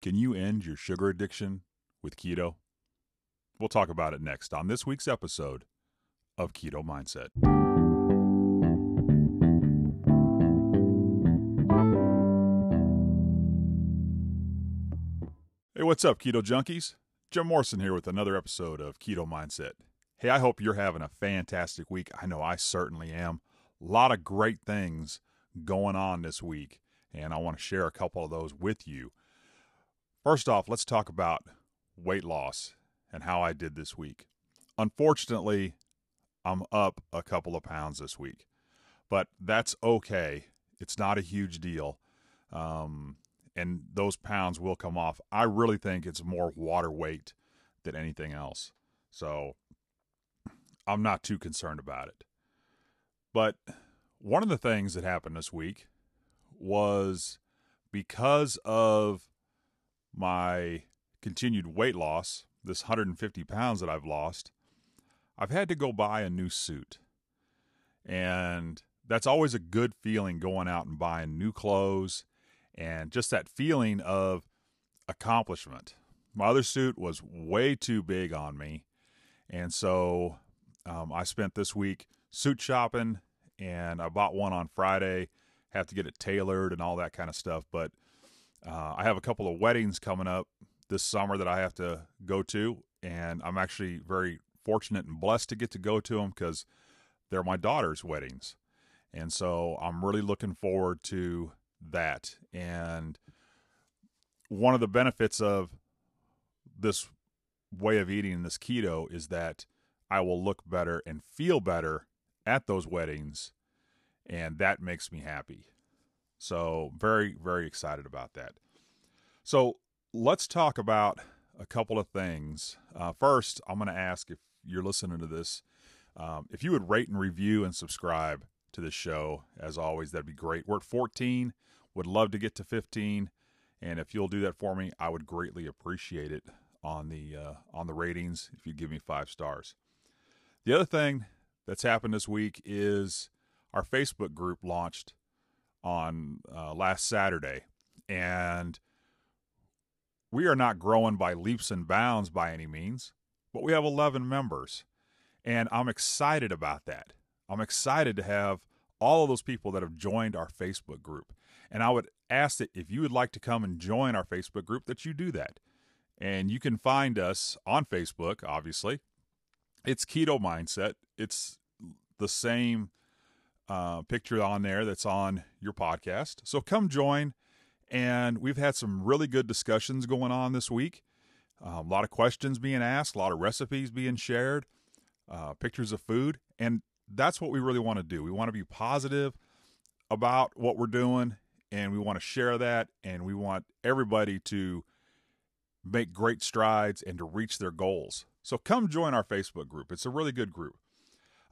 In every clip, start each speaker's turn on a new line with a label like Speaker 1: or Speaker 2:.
Speaker 1: Can you end your sugar addiction with keto? We'll talk about it next on this week's episode of Keto Mindset. Hey, what's up, Keto Junkies? Jim Morrison here with another episode of Keto Mindset. Hey, I hope you're having a fantastic week. I know I certainly am. A lot of great things going on this week, and I want to share a couple of those with you. First off, let's talk about weight loss and how I did this week. Unfortunately, I'm up a couple of pounds this week, but that's okay. It's not a huge deal. Um, and those pounds will come off. I really think it's more water weight than anything else. So I'm not too concerned about it. But one of the things that happened this week was because of my continued weight loss, this 150 pounds that I've lost, I've had to go buy a new suit. And that's always a good feeling going out and buying new clothes and just that feeling of accomplishment. My other suit was way too big on me. And so um, I spent this week suit shopping and I bought one on Friday. Have to get it tailored and all that kind of stuff. But uh, I have a couple of weddings coming up this summer that I have to go to, and I'm actually very fortunate and blessed to get to go to them because they're my daughter's weddings, and so I'm really looking forward to that. And one of the benefits of this way of eating this keto is that I will look better and feel better at those weddings, and that makes me happy. So, very, very excited about that. So, let's talk about a couple of things. Uh, first, I'm going to ask if you're listening to this, um, if you would rate and review and subscribe to the show. As always, that'd be great. We're at 14. Would love to get to 15, and if you'll do that for me, I would greatly appreciate it on the uh, on the ratings. If you give me five stars. The other thing that's happened this week is our Facebook group launched on uh, last Saturday, and we are not growing by leaps and bounds by any means, but we have 11 members, and I'm excited about that. I'm excited to have all of those people that have joined our Facebook group. And I would ask that if you would like to come and join our Facebook group, that you do that. And you can find us on Facebook, obviously. It's Keto Mindset. It's the same uh, picture on there that's on your podcast. So come join. And we've had some really good discussions going on this week. Uh, a lot of questions being asked, a lot of recipes being shared, uh, pictures of food. And that's what we really want to do. We want to be positive about what we're doing and we want to share that and we want everybody to make great strides and to reach their goals. So come join our Facebook group. It's a really good group.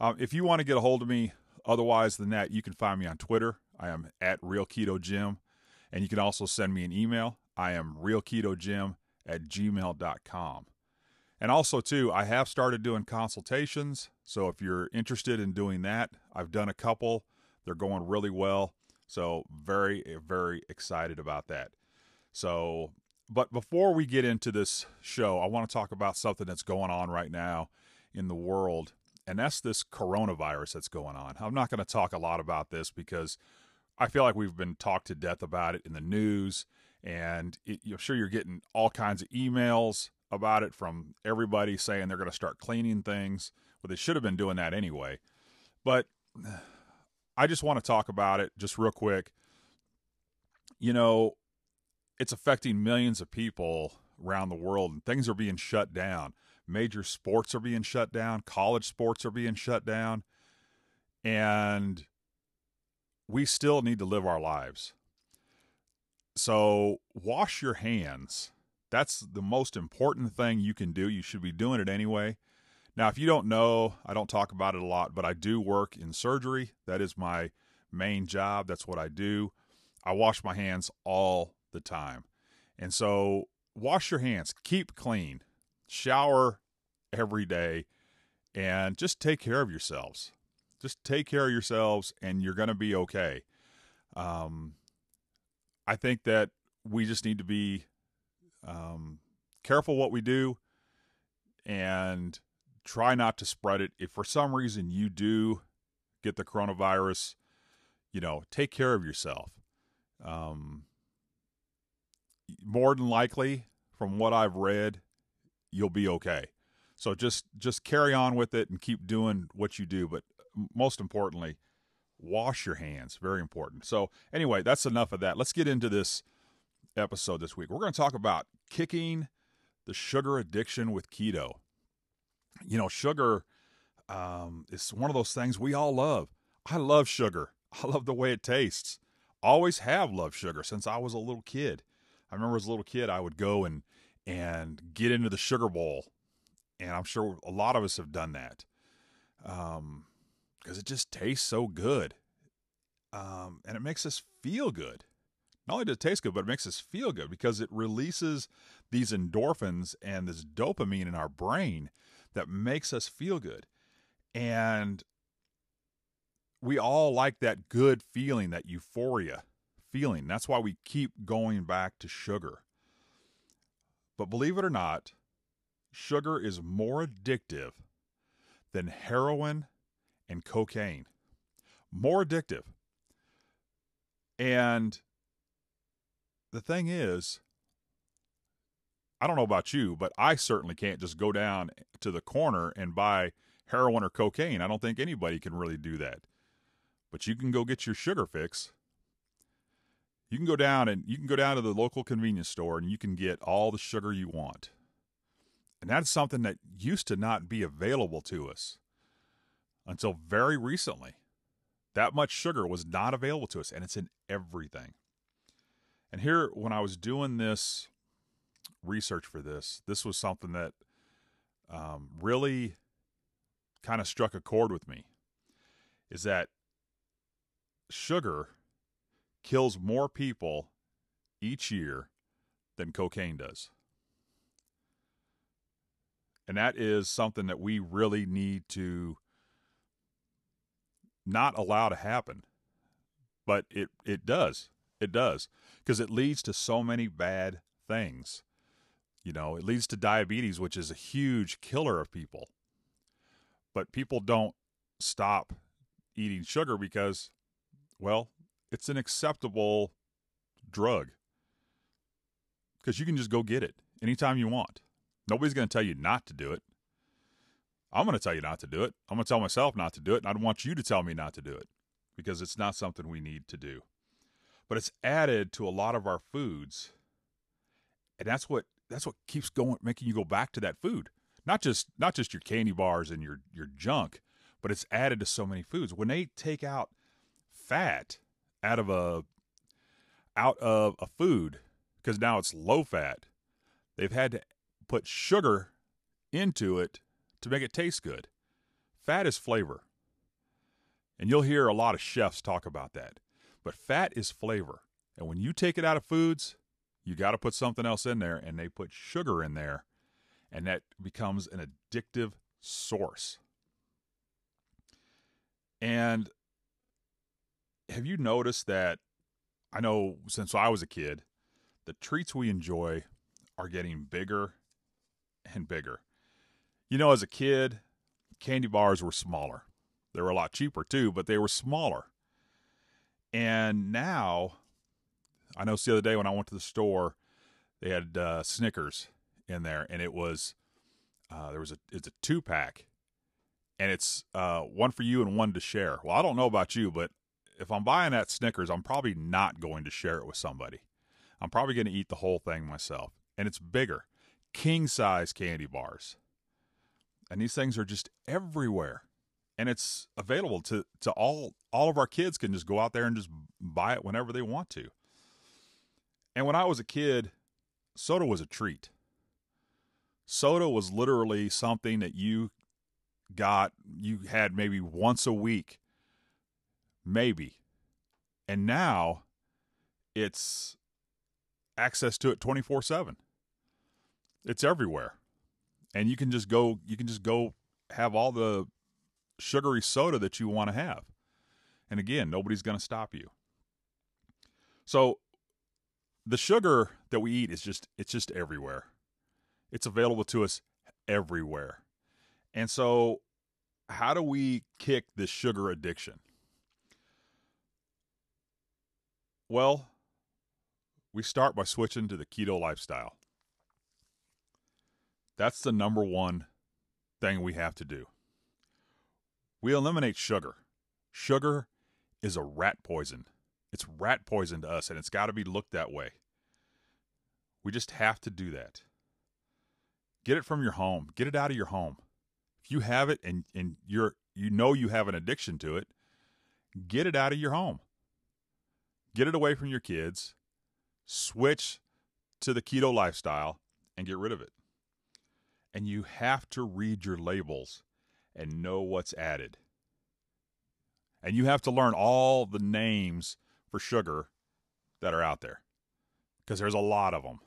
Speaker 1: Um, if you want to get a hold of me, otherwise than that, you can find me on Twitter. I am at Real Keto Jim. And you can also send me an email. I am realketojim at gmail.com. And also, too, I have started doing consultations. So if you're interested in doing that, I've done a couple. They're going really well. So very, very excited about that. So, but before we get into this show, I want to talk about something that's going on right now in the world and that's this coronavirus that's going on. I'm not going to talk a lot about this because I feel like we've been talked to death about it in the news, and it, I'm sure you're getting all kinds of emails about it from everybody saying they're going to start cleaning things. Well, they should have been doing that anyway. But I just want to talk about it just real quick. You know, it's affecting millions of people around the world, and things are being shut down major sports are being shut down, college sports are being shut down, and we still need to live our lives. So, wash your hands. That's the most important thing you can do. You should be doing it anyway. Now, if you don't know, I don't talk about it a lot, but I do work in surgery. That is my main job. That's what I do. I wash my hands all the time. And so, wash your hands, keep clean shower every day, and just take care of yourselves. Just take care of yourselves, and you're going to be okay. Um, I think that we just need to be Um, careful what we do and try not to spread it. If for some reason you do get the coronavirus, you know, take care of yourself. Um, more than likely, from what I've read, you'll be okay. So just just carry on with it and keep doing what you do. But most importantly, wash your hands. Very important. So anyway, that's enough of that. Let's get into this episode this week. We're going to talk about kicking the sugar addiction with keto. You know, sugar um, is one of those things we all love. I love sugar. I love the way it tastes. Always have loved sugar since I was a little kid. I remember as a little kid, I would go and and get into the sugar bowl, and I'm sure a lot of us have done that, because um, it just tastes so good, um, and it makes us feel good. Not only does it taste good, but it makes us feel good because it releases these endorphins and this dopamine in our brain that makes us feel good, and we all like that good feeling, that euphoria feeling. That's why we keep going back to sugar. But believe it or not, sugar is more addictive than heroin and cocaine. More addictive. And the thing is, I don't know about you, but I certainly can't just go down to the corner and buy heroin or cocaine. I don't think anybody can really do that. But you can go get your sugar fix you can go down and you can go down to the local convenience store and you can get all the sugar you want. And that's something that used to not be available to us until very recently. That much sugar was not available to us, and it's in everything. And here, when I was doing this research for this, this was something that um, really kind of struck a chord with me. Is that sugar kills more people each year than cocaine does. And that is something that we really need to not allow to happen. But it, it does. It does. Because it leads to so many bad things. You know, it leads to diabetes, which is a huge killer of people. But people don't stop eating sugar because, well, it's an acceptable drug because you can just go get it anytime you want. Nobody's going to tell you not to do it. I'm going to tell you not to do it. I'm going to tell myself not to do it, and I don't want you to tell me not to do it because it's not something we need to do. But it's added to a lot of our foods, and that's what that's what keeps going, making you go back to that food. Not just not just your candy bars and your your junk, but it's added to so many foods. When they take out fat out of a out of a food because now it's low fat. They've had to put sugar into it to make it taste good. Fat is flavor. And you'll hear a lot of chefs talk about that. But fat is flavor. And when you take it out of foods, you got to put something else in there, and they put sugar in there, and that becomes an addictive source. And have you noticed that? I know since I was a kid, the treats we enjoy are getting bigger and bigger. You know, as a kid, candy bars were smaller. They were a lot cheaper too, but they were smaller. And now, I noticed the other day when I went to the store, they had uh, Snickers in there, and it was uh, there was a it's a two pack, and it's uh, one for you and one to share. Well, I don't know about you, but if I'm buying that Snickers, I'm probably not going to share it with somebody. I'm probably going to eat the whole thing myself. And it's bigger. King size candy bars. And these things are just everywhere. And it's available to, to all all of our kids can just go out there and just buy it whenever they want to. And when I was a kid, soda was a treat. Soda was literally something that you got you had maybe once a week maybe. And now it's access to it 24/7. It's everywhere. And you can just go you can just go have all the sugary soda that you want to have. And again, nobody's going to stop you. So the sugar that we eat is just it's just everywhere. It's available to us everywhere. And so how do we kick this sugar addiction? Well, we start by switching to the keto lifestyle. That's the number one thing we have to do. We eliminate sugar. Sugar is a rat poison. It's rat poison to us, and it's got to be looked that way. We just have to do that. Get it from your home. Get it out of your home. If you have it and, and you're you know you have an addiction to it, get it out of your home. Get it away from your kids. Switch to the keto lifestyle and get rid of it. And you have to read your labels and know what's added. And you have to learn all the names for sugar that are out there because there's a lot of them.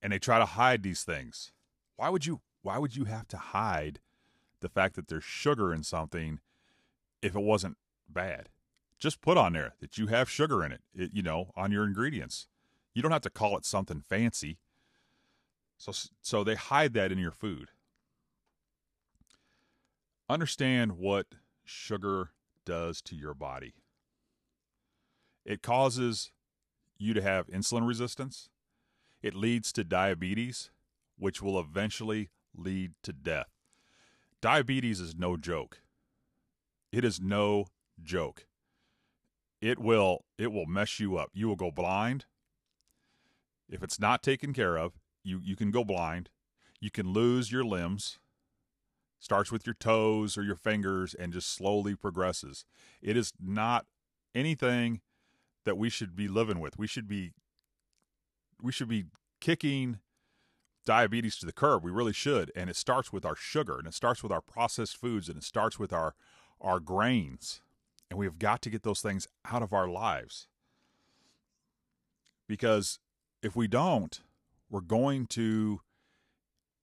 Speaker 1: And they try to hide these things. Why would you why would you have to hide the fact that there's sugar in something if it wasn't bad? Just put on there that you have sugar in it, it you know, on your ingredients. You don't have to call it something fancy. So so they hide that in your food. Understand what sugar does to your body. It causes you to have insulin resistance. It leads to diabetes, which will eventually lead to death. Diabetes is no joke. It is no joke. It will it will mess you up. You will go blind. If it's not taken care of, you you can go blind. You can lose your limbs starts with your toes or your fingers and just slowly progresses. It is not anything that we should be living with. We should be we should be kicking diabetes to the curb. We really should. And it starts with our sugar and it starts with our processed foods and it starts with our our grains. And we've got to get those things out of our lives. Because if we don't, we're going to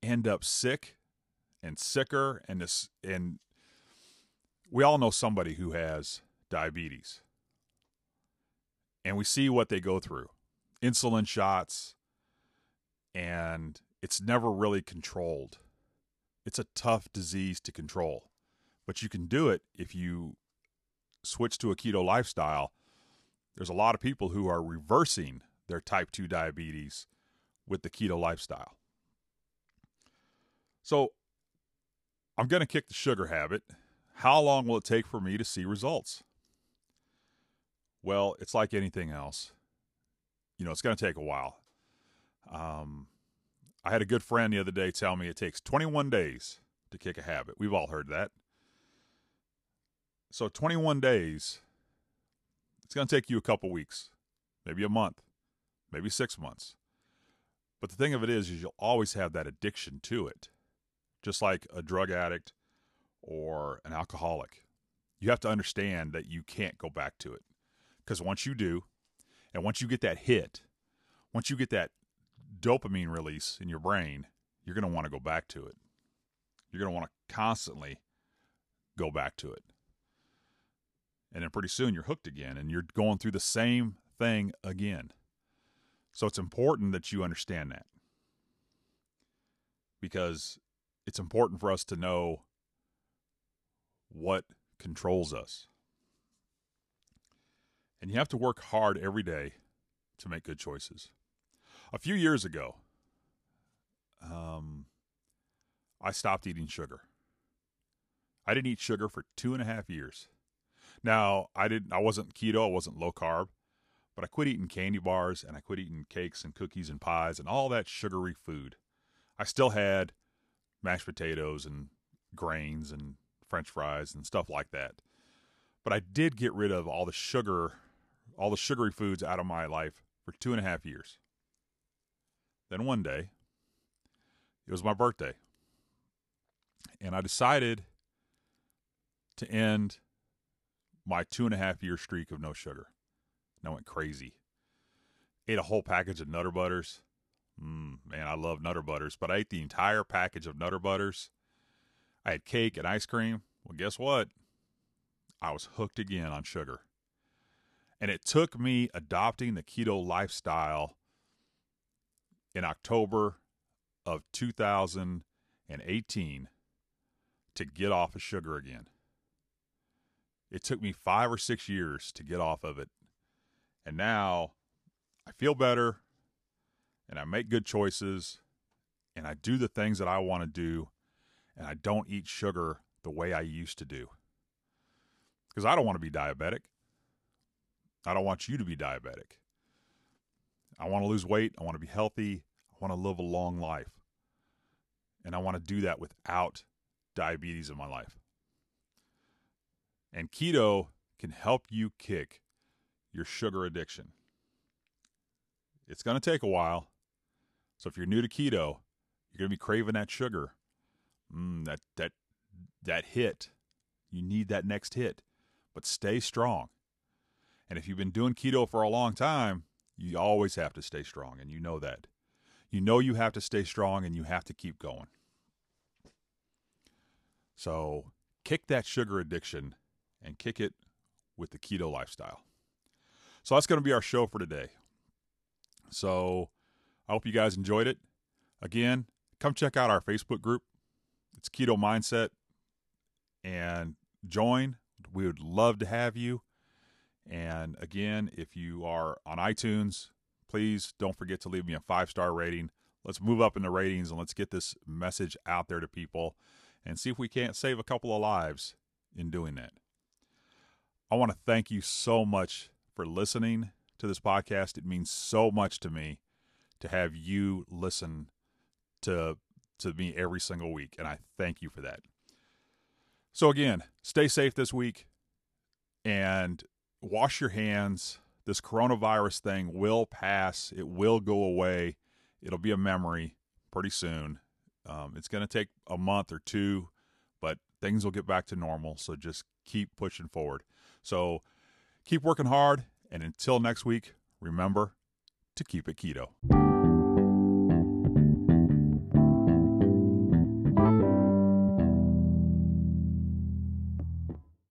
Speaker 1: end up sick and sicker and this and we all know somebody who has diabetes and we see what they go through insulin shots and it's never really controlled it's a tough disease to control but you can do it if you switch to a keto lifestyle there's a lot of people who are reversing their type 2 diabetes with the keto lifestyle so I'm going to kick the sugar habit. How long will it take for me to see results? Well, it's like anything else. You know, it's going to take a while. Um, I had a good friend the other day tell me it takes 21 days to kick a habit. We've all heard that. So 21 days, it's going to take you a couple weeks, maybe a month, maybe six months. But the thing of it is, is you'll always have that addiction to it just like a drug addict or an alcoholic. You have to understand that you can't go back to it. Because once you do, and once you get that hit, once you get that dopamine release in your brain, you're going to want to go back to it. You're going to want to constantly go back to it. And then pretty soon you're hooked again and you're going through the same thing again. So it's important that you understand that. Because it's important for us to know what controls us. And you have to work hard every day to make good choices. A few years ago, um, I stopped eating sugar. I didn't eat sugar for two and a half years. Now, I didn't. I wasn't keto. I wasn't low carb, but I quit eating candy bars and I quit eating cakes and cookies and pies and all that sugary food. I still had mashed potatoes and grains and french fries and stuff like that. But I did get rid of all the sugar, all the sugary foods out of my life for two and a half years. Then one day, it was my birthday. And I decided to end my two and a half year streak of no sugar. And I went crazy. Ate a whole package of Nutter Butters, Mm, man, I love Nutter Butters, but I ate the entire package of Nutter Butters. I had cake and ice cream. Well, guess what? I was hooked again on sugar. And it took me adopting the keto lifestyle in October of 2018 to get off of sugar again. It took me five or six years to get off of it. And now I feel better and I make good choices and I do the things that I want to do and I don't eat sugar the way I used to do. Because I don't want to be diabetic. I don't want you to be diabetic. I want to lose weight. I want to be healthy. I want to live a long life. And I want to do that without diabetes in my life. And keto can help you kick your sugar addiction. It's going to take a while. So if you're new to keto, you're going to be craving that sugar. Mm, that that that hit. You need that next hit. But stay strong. And if you've been doing keto for a long time, you always have to stay strong and you know that. You know you have to stay strong and you have to keep going. So, kick that sugar addiction and kick it with the keto lifestyle. So that's going to be our show for today. So I hope you guys enjoyed it. Again, come check out our Facebook group. It's Keto Mindset and join. We would love to have you. And again, if you are on iTunes, please don't forget to leave me a five star rating. Let's move up in the ratings and let's get this message out there to people and see if we can't save a couple of lives in doing that. I want to thank you so much for listening to this podcast. It means so much to me to have you listen to to me every single week and I thank you for that. So again, stay safe this week and wash your hands. This coronavirus thing will pass. It will go away. It'll be a memory pretty soon. Um, it's going to take a month or two, but things will get back to normal. So just keep pushing forward. So keep working hard. And until next week, remember to keep it keto.